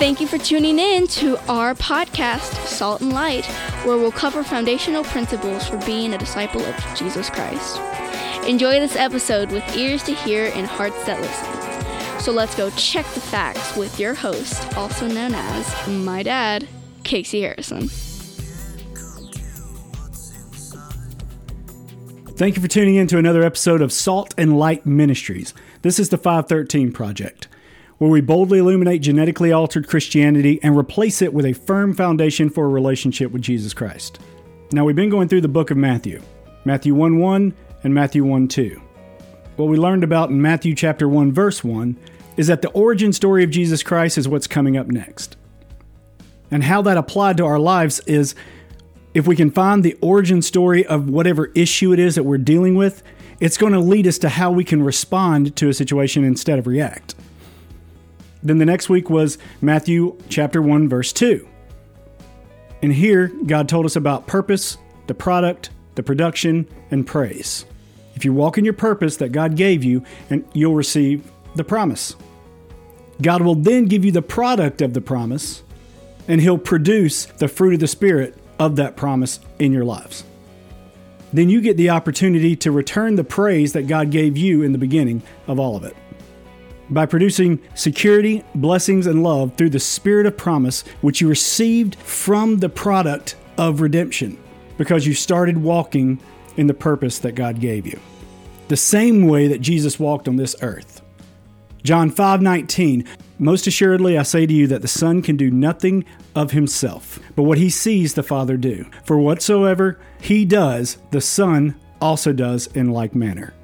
Thank you for tuning in to our podcast, Salt and Light, where we'll cover foundational principles for being a disciple of Jesus Christ. Enjoy this episode with ears to hear and hearts that listen. So let's go check the facts with your host, also known as my dad, Casey Harrison. Thank you for tuning in to another episode of Salt and Light Ministries. This is the 513 Project where we boldly illuminate genetically altered Christianity and replace it with a firm foundation for a relationship with Jesus Christ. Now, we've been going through the book of Matthew, Matthew 1 1 and Matthew 1 2. What we learned about in Matthew chapter 1, verse 1 is that the origin story of Jesus Christ is what's coming up next. And how that applied to our lives is if we can find the origin story of whatever issue it is that we're dealing with, it's going to lead us to how we can respond to a situation instead of react. Then the next week was Matthew chapter 1 verse 2. And here God told us about purpose, the product, the production, and praise. If you walk in your purpose that God gave you, and you'll receive the promise. God will then give you the product of the promise, and He'll produce the fruit of the Spirit of that promise in your lives. Then you get the opportunity to return the praise that God gave you in the beginning of all of it by producing security, blessings, and love through the Spirit of promise, which you received from the product of redemption, because you started walking in the purpose that God gave you. The same way that Jesus walked on this earth. John 5:19 Most assuredly I say to you that the Son can do nothing of himself, but what he sees the Father do. For whatsoever he does, the Son also does in like manner.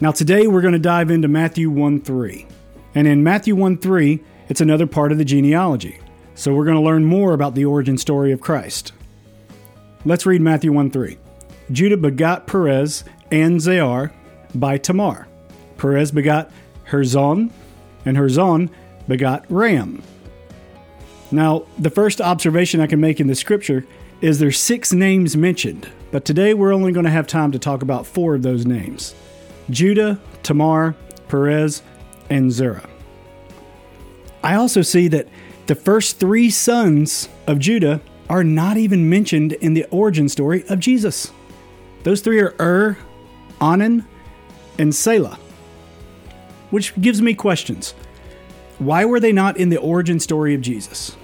Now, today we're going to dive into Matthew 1 3. And in Matthew 1 3, it's another part of the genealogy. So we're going to learn more about the origin story of Christ. Let's read Matthew 1 3. Judah begot Perez and Zerah by Tamar. Perez begot Hezron, and Hezron begot Ram. Now, the first observation I can make in the scripture is there's six names mentioned, but today we're only going to have time to talk about four of those names. Judah, Tamar, Perez, and Zerah. I also see that the first three sons of Judah are not even mentioned in the origin story of Jesus. Those three are Ur, Onan, and Selah. Which gives me questions. Why were they not in the origin story of Jesus?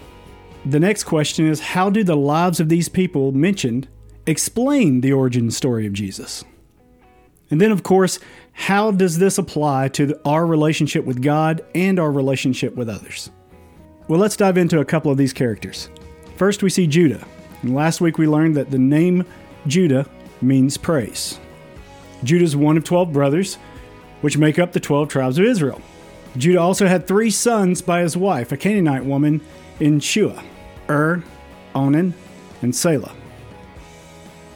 The next question is how do the lives of these people mentioned explain the origin story of Jesus? And then, of course, how does this apply to our relationship with God and our relationship with others? Well, let's dive into a couple of these characters. First, we see Judah. And last week we learned that the name Judah means praise. Judah is one of 12 brothers, which make up the 12 tribes of Israel. Judah also had three sons by his wife, a Canaanite woman in Shua Ur, Onan, and Selah.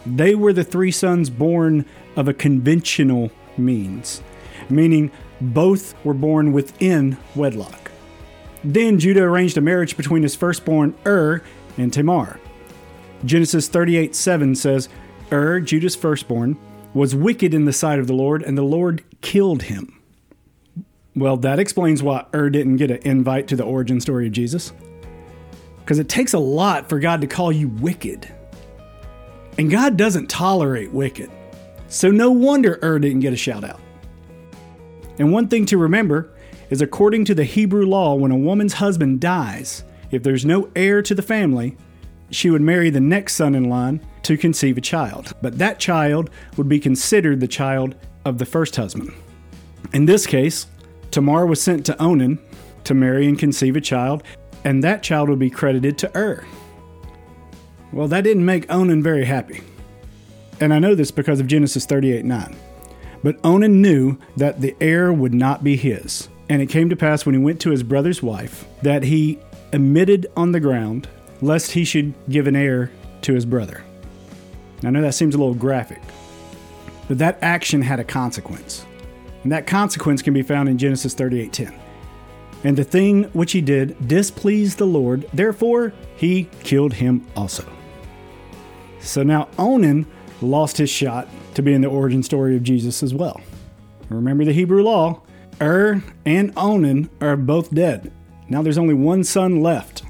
They were the three sons born of a conventional means, meaning both were born within wedlock. Then Judah arranged a marriage between his firstborn Ur and Tamar. Genesis 38 7 says, Ur, Judah's firstborn, was wicked in the sight of the Lord, and the Lord killed him. Well, that explains why Ur didn't get an invite to the origin story of Jesus. Because it takes a lot for God to call you wicked. And God doesn't tolerate wicked. So no wonder Ur didn't get a shout out. And one thing to remember is according to the Hebrew law, when a woman's husband dies, if there's no heir to the family, she would marry the next son in line to conceive a child. But that child would be considered the child of the first husband. In this case, Tamar was sent to Onan to marry and conceive a child, and that child would be credited to Ur. Well, that didn't make Onan very happy and I know this because of Genesis 38 9. But Onan knew that the heir would not be his. And it came to pass when he went to his brother's wife that he emitted on the ground, lest he should give an heir to his brother. I know that seems a little graphic, but that action had a consequence. And that consequence can be found in Genesis 38:10. And the thing which he did displeased the Lord, therefore he killed him also. So now Onan lost his shot to be in the origin story of Jesus as well. Remember the Hebrew law Ur and Onan are both dead. Now there's only one son left.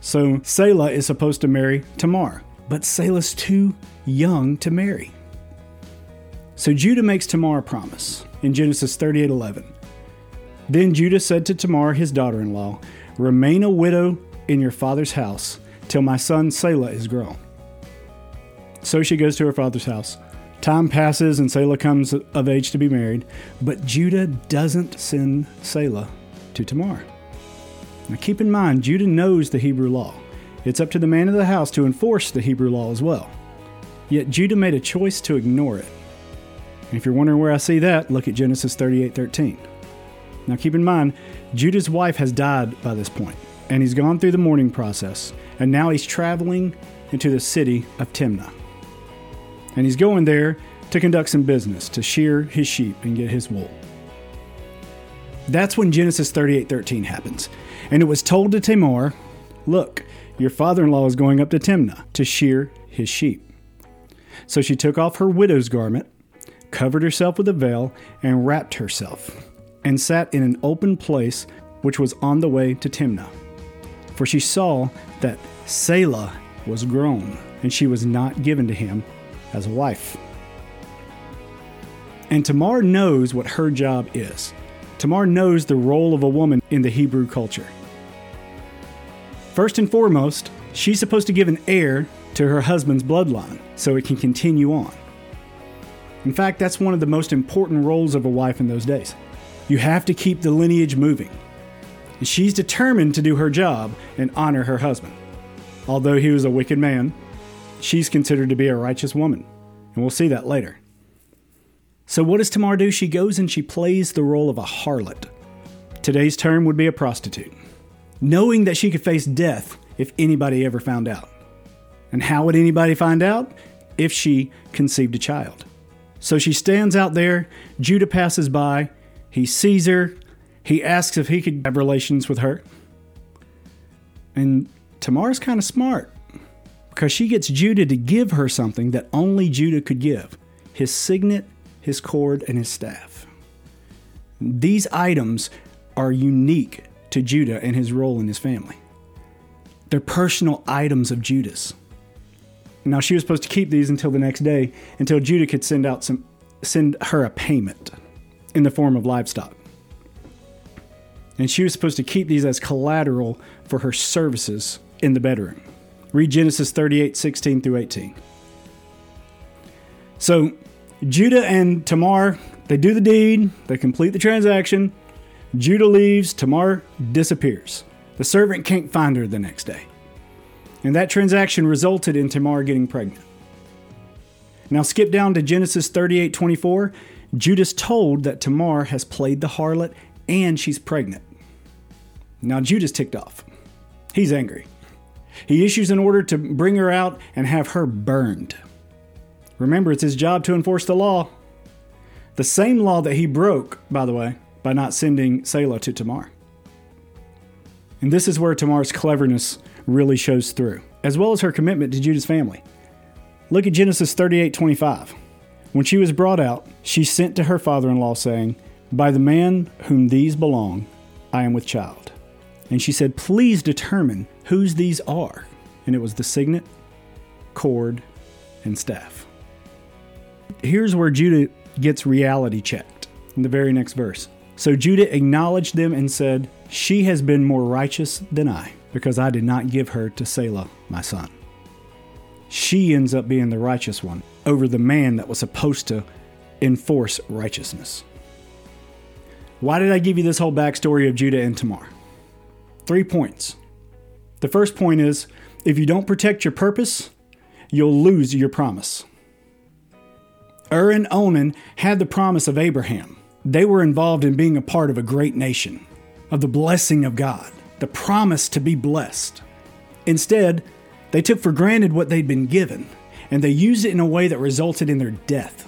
So Selah is supposed to marry Tamar, but Selah's too young to marry. So Judah makes Tamar a promise in Genesis 38:11. Then Judah said to Tamar, his daughter-in-law, "Remain a widow in your father's house till my son Selah is grown." So she goes to her father's house. Time passes and Selah comes of age to be married, but Judah doesn't send Selah to Tamar. Now keep in mind, Judah knows the Hebrew law. It's up to the man of the house to enforce the Hebrew law as well. Yet Judah made a choice to ignore it. And if you're wondering where I see that, look at Genesis 38:13. Now keep in mind, Judah's wife has died by this point, and he's gone through the mourning process, and now he's traveling into the city of Timnah and he's going there to conduct some business, to shear his sheep and get his wool. That's when Genesis 38:13 happens. And it was told to Tamar, "Look, your father-in-law is going up to Timnah to shear his sheep." So she took off her widow's garment, covered herself with a veil, and wrapped herself, and sat in an open place which was on the way to Timnah. For she saw that Selah was grown, and she was not given to him as a wife. And Tamar knows what her job is. Tamar knows the role of a woman in the Hebrew culture. First and foremost, she's supposed to give an heir to her husband's bloodline so it can continue on. In fact, that's one of the most important roles of a wife in those days. You have to keep the lineage moving. And she's determined to do her job and honor her husband. Although he was a wicked man, she's considered to be a righteous woman. And we'll see that later. So, what does Tamar do? She goes and she plays the role of a harlot. Today's term would be a prostitute, knowing that she could face death if anybody ever found out. And how would anybody find out? If she conceived a child. So she stands out there. Judah passes by. He sees her. He asks if he could have relations with her. And Tamar's kind of smart because she gets Judah to give her something that only Judah could give his signet, his cord, and his staff. These items are unique to Judah and his role in his family. They're personal items of Judah's. Now she was supposed to keep these until the next day, until Judah could send out some send her a payment in the form of livestock. And she was supposed to keep these as collateral for her services in the bedroom. Read Genesis 38 16 through 18. So Judah and Tamar, they do the deed, they complete the transaction. Judah leaves, Tamar disappears. The servant can't find her the next day. And that transaction resulted in Tamar getting pregnant. Now skip down to Genesis 38 24. Judah's told that Tamar has played the harlot and she's pregnant. Now Judah's ticked off. He's angry. He issues an order to bring her out and have her burned. Remember, it's his job to enforce the law. The same law that he broke, by the way, by not sending Selah to Tamar. And this is where Tamar's cleverness really shows through, as well as her commitment to Judah's family. Look at Genesis 38 25. When she was brought out, she sent to her father in law, saying, By the man whom these belong, I am with child. And she said, Please determine whose these are. And it was the signet, cord, and staff. Here's where Judah gets reality checked in the very next verse. So Judah acknowledged them and said, She has been more righteous than I, because I did not give her to Selah, my son. She ends up being the righteous one over the man that was supposed to enforce righteousness. Why did I give you this whole backstory of Judah and Tamar? Three points. The first point is if you don't protect your purpose, you'll lose your promise. Ur and Onan had the promise of Abraham. They were involved in being a part of a great nation, of the blessing of God, the promise to be blessed. Instead, they took for granted what they'd been given, and they used it in a way that resulted in their death.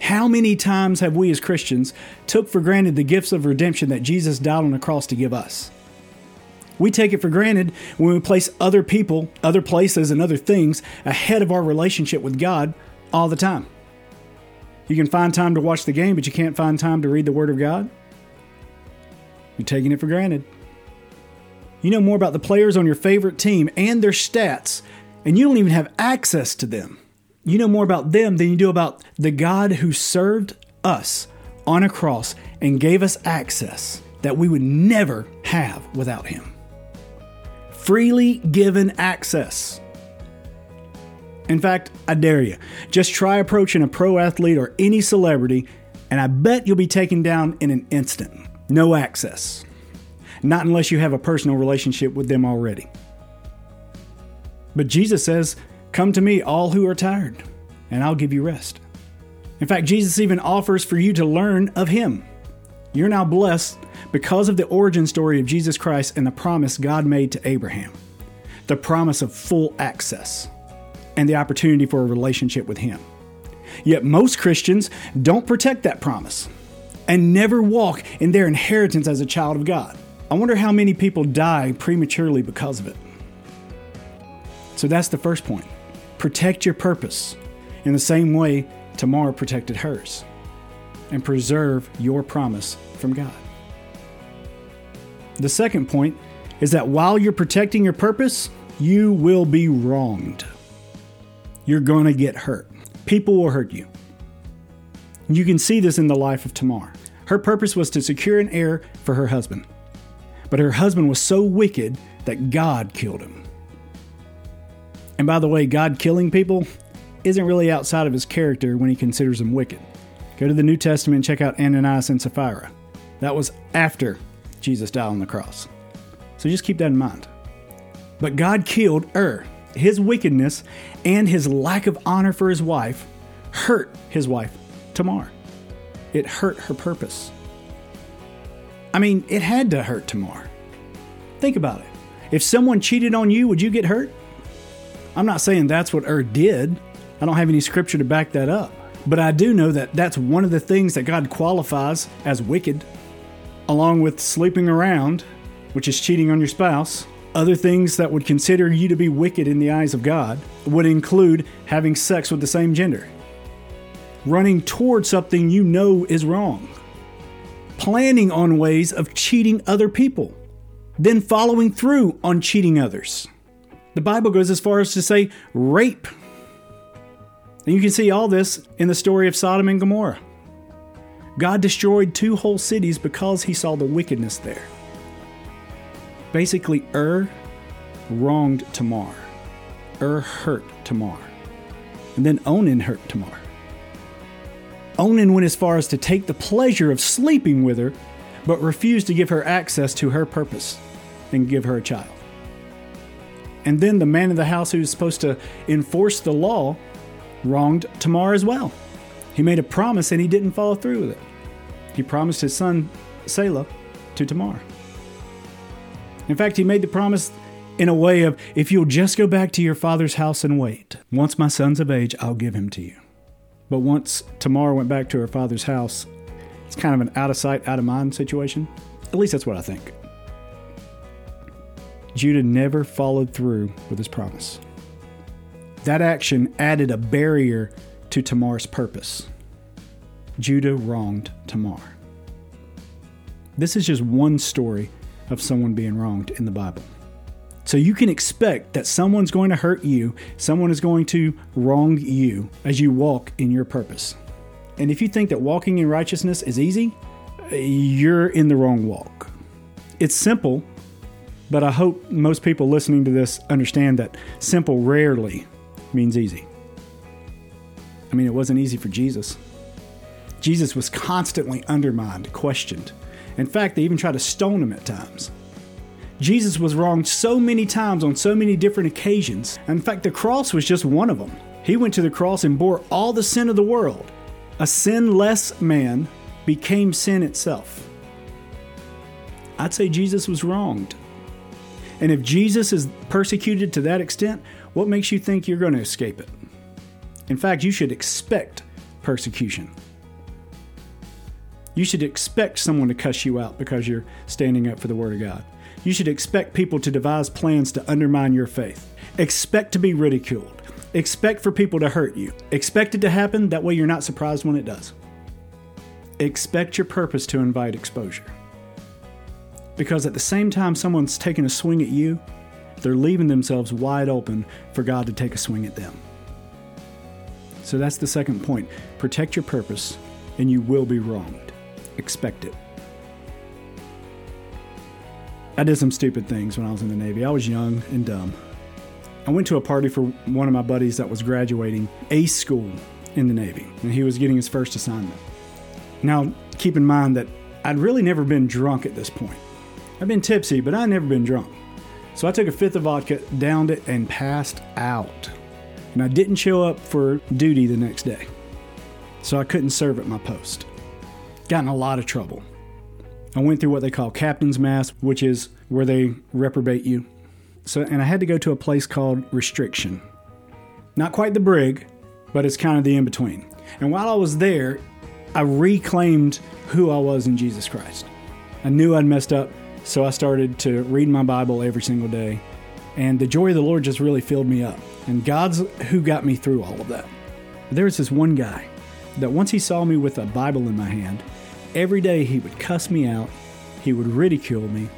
How many times have we as Christians took for granted the gifts of redemption that Jesus died on the cross to give us? We take it for granted when we place other people, other places, and other things ahead of our relationship with God all the time. You can find time to watch the game, but you can't find time to read the Word of God. You're taking it for granted. You know more about the players on your favorite team and their stats, and you don't even have access to them. You know more about them than you do about the God who served us on a cross and gave us access that we would never have without Him. Freely given access. In fact, I dare you, just try approaching a pro athlete or any celebrity, and I bet you'll be taken down in an instant. No access. Not unless you have a personal relationship with them already. But Jesus says, Come to me, all who are tired, and I'll give you rest. In fact, Jesus even offers for you to learn of Him. You're now blessed because of the origin story of Jesus Christ and the promise God made to Abraham the promise of full access and the opportunity for a relationship with Him. Yet most Christians don't protect that promise and never walk in their inheritance as a child of God. I wonder how many people die prematurely because of it. So that's the first point. Protect your purpose in the same way Tamar protected hers, and preserve your promise from God. The second point is that while you're protecting your purpose, you will be wronged. You're going to get hurt. People will hurt you. You can see this in the life of Tamar. Her purpose was to secure an heir for her husband. But her husband was so wicked that God killed him. And by the way, God killing people isn't really outside of his character when he considers them wicked. Go to the New Testament and check out Ananias and Sapphira. That was after Jesus died on the cross. So just keep that in mind. But God killed Ur. His wickedness and his lack of honor for his wife hurt his wife, Tamar. It hurt her purpose. I mean, it had to hurt Tamar. Think about it. If someone cheated on you, would you get hurt? I'm not saying that's what Ur did. I don't have any scripture to back that up. But I do know that that's one of the things that God qualifies as wicked, along with sleeping around, which is cheating on your spouse. Other things that would consider you to be wicked in the eyes of God would include having sex with the same gender, running towards something you know is wrong, planning on ways of cheating other people, then following through on cheating others. The Bible goes as far as to say rape. And you can see all this in the story of Sodom and Gomorrah. God destroyed two whole cities because he saw the wickedness there. Basically, Ur wronged Tamar. Ur hurt Tamar. And then Onan hurt Tamar. Onan went as far as to take the pleasure of sleeping with her, but refused to give her access to her purpose and give her a child. And then the man of the house who was supposed to enforce the law wronged Tamar as well. He made a promise and he didn't follow through with it. He promised his son Selah to Tamar. In fact, he made the promise in a way of if you'll just go back to your father's house and wait, once my son's of age, I'll give him to you. But once Tamar went back to her father's house, it's kind of an out of sight, out of mind situation. At least that's what I think. Judah never followed through with his promise. That action added a barrier to Tamar's purpose. Judah wronged Tamar. This is just one story of someone being wronged in the Bible. So you can expect that someone's going to hurt you, someone is going to wrong you as you walk in your purpose. And if you think that walking in righteousness is easy, you're in the wrong walk. It's simple, but I hope most people listening to this understand that simple rarely means easy. I mean, it wasn't easy for Jesus. Jesus was constantly undermined, questioned. In fact, they even tried to stone him at times. Jesus was wronged so many times on so many different occasions. In fact, the cross was just one of them. He went to the cross and bore all the sin of the world. A sinless man became sin itself. I'd say Jesus was wronged. And if Jesus is persecuted to that extent, what makes you think you're going to escape it? In fact, you should expect persecution. You should expect someone to cuss you out because you're standing up for the Word of God. You should expect people to devise plans to undermine your faith. Expect to be ridiculed. Expect for people to hurt you. Expect it to happen, that way you're not surprised when it does. Expect your purpose to invite exposure. Because at the same time someone's taking a swing at you, they're leaving themselves wide open for God to take a swing at them. So that's the second point. Protect your purpose, and you will be wronged. Expect it. I did some stupid things when I was in the Navy. I was young and dumb. I went to a party for one of my buddies that was graduating a school in the Navy, and he was getting his first assignment. Now, keep in mind that I'd really never been drunk at this point. I've been tipsy, but I'd never been drunk. So I took a fifth of vodka, downed it, and passed out. And I didn't show up for duty the next day. So I couldn't serve at my post. Got in a lot of trouble. I went through what they call captain's mast, which is where they reprobate you. So and I had to go to a place called restriction. Not quite the brig, but it's kind of the in between. And while I was there, I reclaimed who I was in Jesus Christ. I knew I'd messed up, so I started to read my Bible every single day. And the joy of the Lord just really filled me up. And God's who got me through all of that. There was this one guy that once he saw me with a Bible in my hand, every day he would cuss me out, he would ridicule me.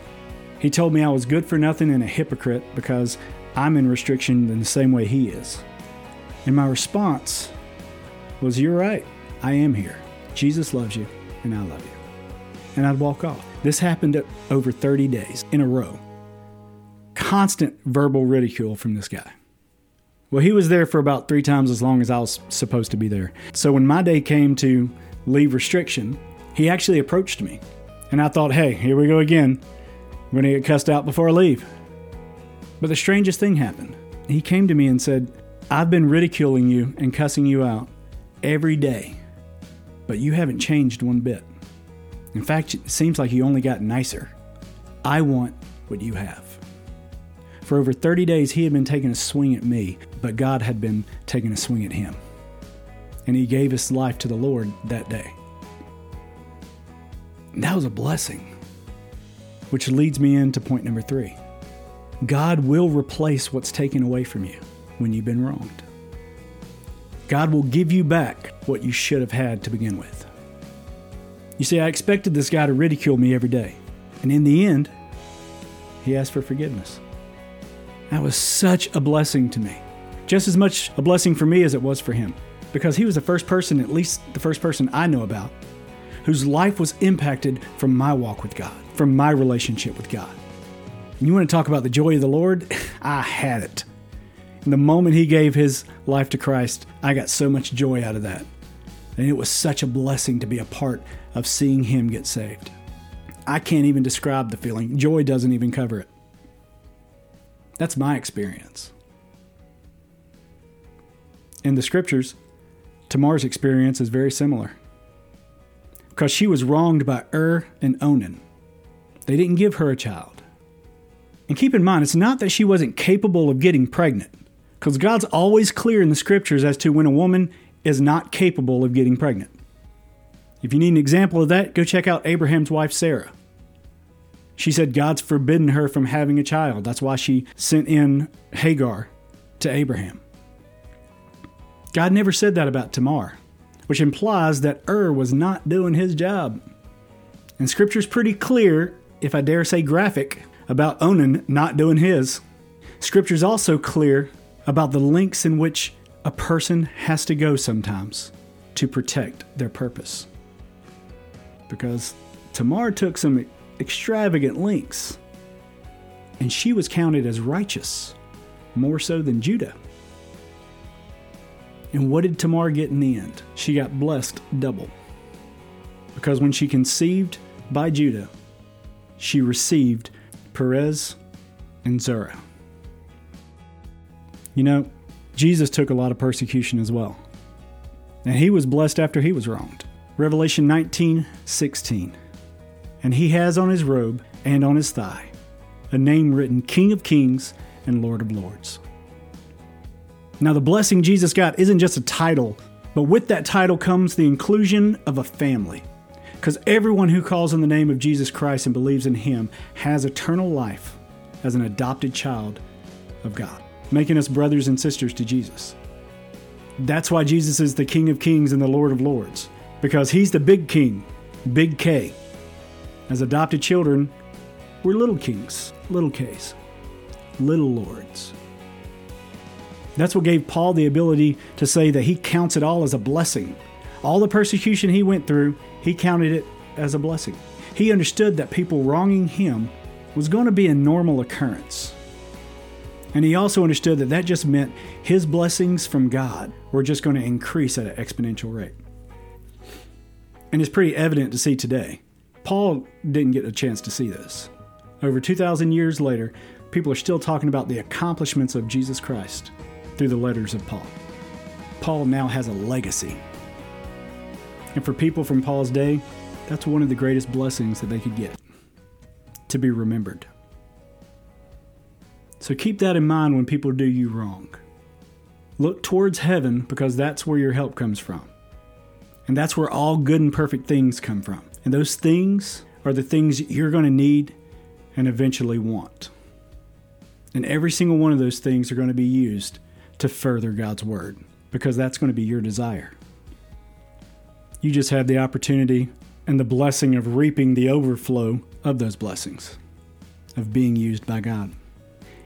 He told me I was good for nothing and a hypocrite because I'm in restriction in the same way he is. And my response was, You're right, I am here. Jesus loves you, and I love you. And I'd walk off. This happened over 30 days in a row. Constant verbal ridicule from this guy. Well, he was there for about three times as long as I was supposed to be there. So when my day came to leave restriction, he actually approached me. And I thought, hey, here we go again. I'm going to get cussed out before I leave. But the strangest thing happened. He came to me and said, I've been ridiculing you and cussing you out every day, but you haven't changed one bit. In fact, it seems like you only got nicer. I want what you have. For over 30 days, he had been taking a swing at me, but God had been taking a swing at him. And he gave his life to the Lord that day. That was a blessing. Which leads me into point number three God will replace what's taken away from you when you've been wronged. God will give you back what you should have had to begin with. You see, I expected this guy to ridicule me every day. And in the end, he asked for forgiveness. That was such a blessing to me. Just as much a blessing for me as it was for him. Because he was the first person, at least the first person I know about, whose life was impacted from my walk with God, from my relationship with God. And you want to talk about the joy of the Lord? I had it. And the moment he gave his life to Christ, I got so much joy out of that. And it was such a blessing to be a part of seeing him get saved. I can't even describe the feeling. Joy doesn't even cover it. That's my experience. In the scriptures, Tamar's experience is very similar. Because she was wronged by Ur and Onan. They didn't give her a child. And keep in mind, it's not that she wasn't capable of getting pregnant, because God's always clear in the scriptures as to when a woman is not capable of getting pregnant. If you need an example of that, go check out Abraham's wife, Sarah. She said God's forbidden her from having a child. That's why she sent in Hagar to Abraham. God never said that about Tamar, which implies that Ur was not doing his job. And scripture's pretty clear, if I dare say graphic, about Onan not doing his. Scripture's also clear about the lengths in which a person has to go sometimes to protect their purpose. Because Tamar took some extravagant lengths, and she was counted as righteous, more so than Judah. And what did Tamar get in the end? She got blessed double. Because when she conceived by Judah, she received Perez and Zerah. You know, Jesus took a lot of persecution as well. And he was blessed after he was wronged. Revelation 19 16. And he has on his robe and on his thigh a name written King of Kings and Lord of Lords. Now, the blessing Jesus got isn't just a title, but with that title comes the inclusion of a family. Because everyone who calls on the name of Jesus Christ and believes in him has eternal life as an adopted child of God. making us brothers and sisters to Jesus. That's why Jesus is the King of Kings and the Lord of Lords, because He's the big king, big K. As adopted children, we're little kings, little Ks, little lords. That's what gave Paul the ability to say that he counts it all as a blessing. All the persecution he went through, he counted it as a blessing. He understood that people wronging him was going to be a normal occurrence. And he also understood that that just meant his blessings from God were just going to increase at an exponential rate. And it's pretty evident to see today. Paul didn't get a chance to see this. Over 2,000 years later, people are still talking about the accomplishments of Jesus Christ through the letters of Paul. Paul now has a legacy. And for people from Paul's day, that's one of the greatest blessings that they could get to be remembered. So keep that in mind when people do you wrong. Look towards heaven because that's where your help comes from. And that's where all good and perfect things come from. And those things are the things you're going to need and eventually want. And every single one of those things are going to be used to further God's word because that's going to be your desire. You just have the opportunity and the blessing of reaping the overflow of those blessings, of being used by God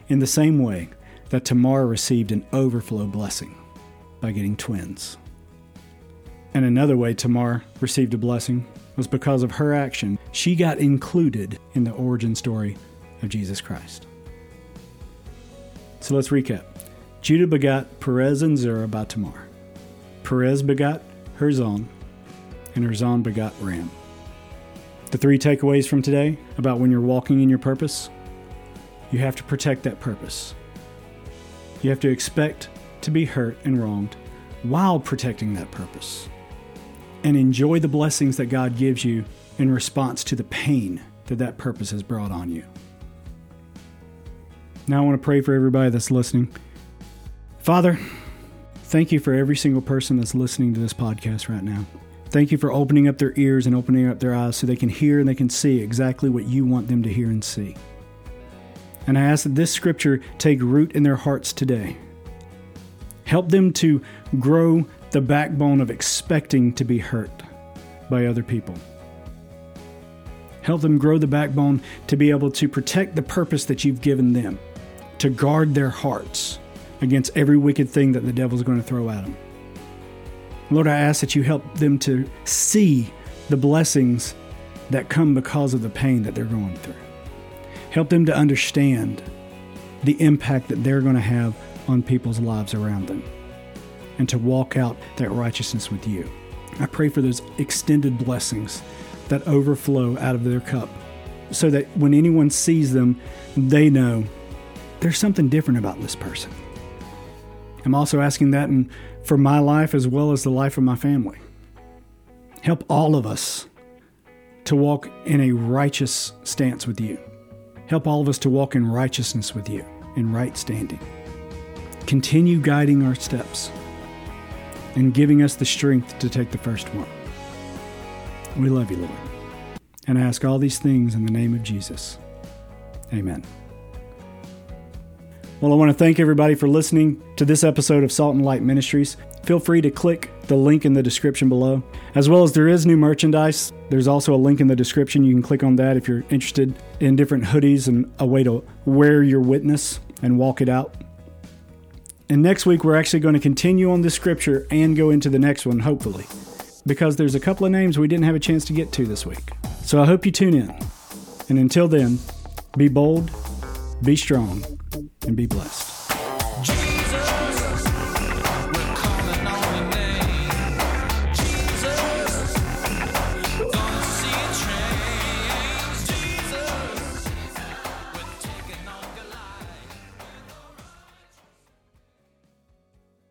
in the same way that Tamar received an overflow blessing by getting twins. And another way Tamar received a blessing was because of her action. She got included in the origin story of Jesus Christ. So let's recap. Judah begot Perez and Zerah by Tamar. Perez begot Hezron, and Hezron begot Ram. The three takeaways from today about when you're walking in your purpose you have to protect that purpose. You have to expect to be hurt and wronged while protecting that purpose. And enjoy the blessings that God gives you in response to the pain that that purpose has brought on you. Now, I want to pray for everybody that's listening. Father, thank you for every single person that's listening to this podcast right now. Thank you for opening up their ears and opening up their eyes so they can hear and they can see exactly what you want them to hear and see. And I ask that this scripture take root in their hearts today. Help them to grow the backbone of expecting to be hurt by other people. Help them grow the backbone to be able to protect the purpose that you've given them, to guard their hearts against every wicked thing that the devil's going to throw at them. Lord, I ask that you help them to see the blessings that come because of the pain that they're going through. Help them to understand the impact that they're going to have on people's lives around them and to walk out that righteousness with you. I pray for those extended blessings that overflow out of their cup so that when anyone sees them, they know there's something different about this person. I'm also asking that in, for my life as well as the life of my family. Help all of us to walk in a righteous stance with you. Help all of us to walk in righteousness with you, in right standing. Continue guiding our steps and giving us the strength to take the first one. We love you, Lord. And I ask all these things in the name of Jesus. Amen. Well, I want to thank everybody for listening to this episode of Salt and Light Ministries. Feel free to click the link in the description below. As well as there is new merchandise. There's also a link in the description. You can click on that if you're interested in different hoodies and a way to wear your witness and walk it out. And next week, we're actually going to continue on this scripture and go into the next one, hopefully, because there's a couple of names we didn't have a chance to get to this week. So I hope you tune in. And until then, be bold, be strong, and be blessed.